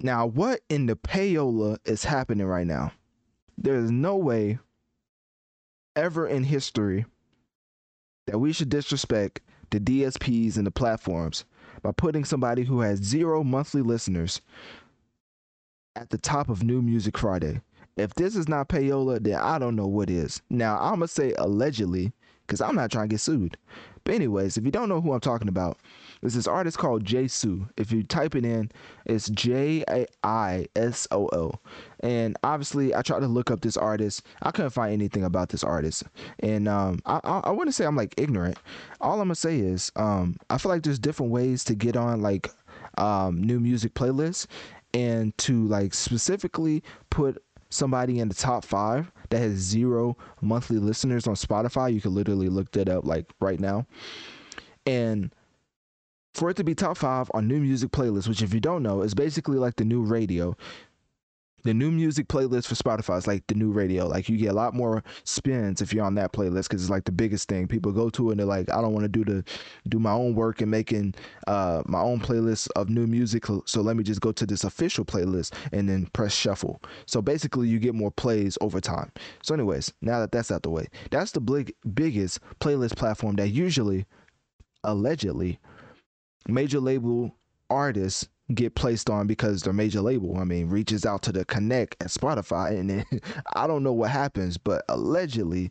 Now, what in the payola is happening right now? There is no way ever in history that we should disrespect the DSPs and the platforms by putting somebody who has zero monthly listeners at the top of New Music Friday. If this is not payola, then I don't know what is. Now, I'm going to say allegedly because I'm not trying to get sued. But, anyways, if you don't know who I'm talking about, there's this artist called Jaiso. If you type it in, it's J I S O O. And obviously, I tried to look up this artist. I couldn't find anything about this artist. And um, I, I, I wouldn't say I'm like ignorant. All I'm to say is um, I feel like there's different ways to get on like um, new music playlists and to like specifically put somebody in the top five that has zero monthly listeners on Spotify. You can literally look that up like right now. And for it to be top five on new music playlists, which if you don't know, is basically like the new radio. The new music playlist for Spotify is like the new radio. Like you get a lot more spins if you're on that playlist because it's like the biggest thing. People go to and they're like, I don't want to do the do my own work and making uh, my own playlist of new music. So let me just go to this official playlist and then press shuffle. So basically, you get more plays over time. So, anyways, now that that's out the way, that's the big biggest playlist platform that usually, allegedly, major label artists get placed on because their major label, I mean, reaches out to the connect at Spotify, and then, I don't know what happens, but allegedly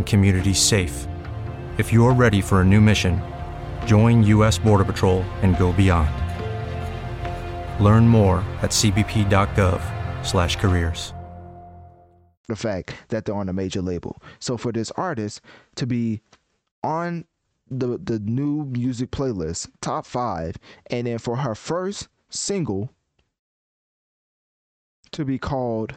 and communities safe. If you're ready for a new mission, join U.S. Border Patrol and go beyond. Learn more at cbp.gov/careers the fact that they're on a major label. So for this artist to be on the the new music playlist top 5 and then for her first single to be called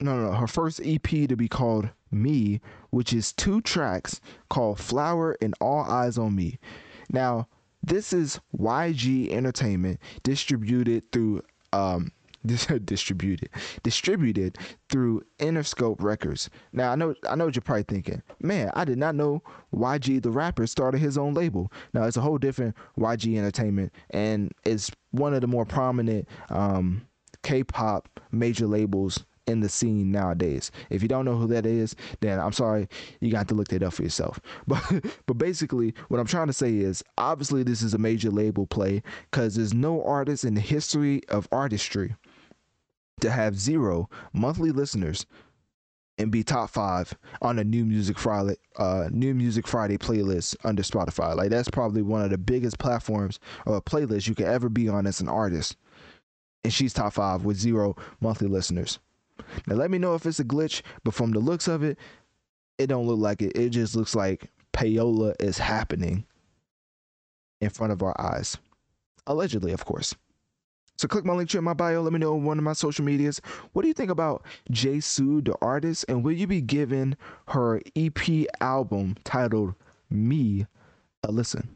no, no, her first EP to be called Me, which is two tracks called Flower and All Eyes on Me. Now, this is YG Entertainment distributed through um distributed distributed through Interscope Records. Now I know I know what you're probably thinking, man, I did not know YG the rapper started his own label. Now it's a whole different YG Entertainment, and it's one of the more prominent um, K-pop major labels in the scene nowadays. If you don't know who that is, then I'm sorry, you got to look that up for yourself. But but basically, what I'm trying to say is, obviously, this is a major label play because there's no artist in the history of artistry to have zero monthly listeners and be top five on a new music Friday uh new music Friday playlist under Spotify. Like that's probably one of the biggest platforms or playlists you could ever be on as an artist. And she's top five with zero monthly listeners. Now let me know if it's a glitch, but from the looks of it, it don't look like it. It just looks like payola is happening in front of our eyes. Allegedly, of course. So click my link tree in my bio. Let me know on one of my social medias. What do you think about Sue, the artist, and will you be giving her EP album titled Me a listen?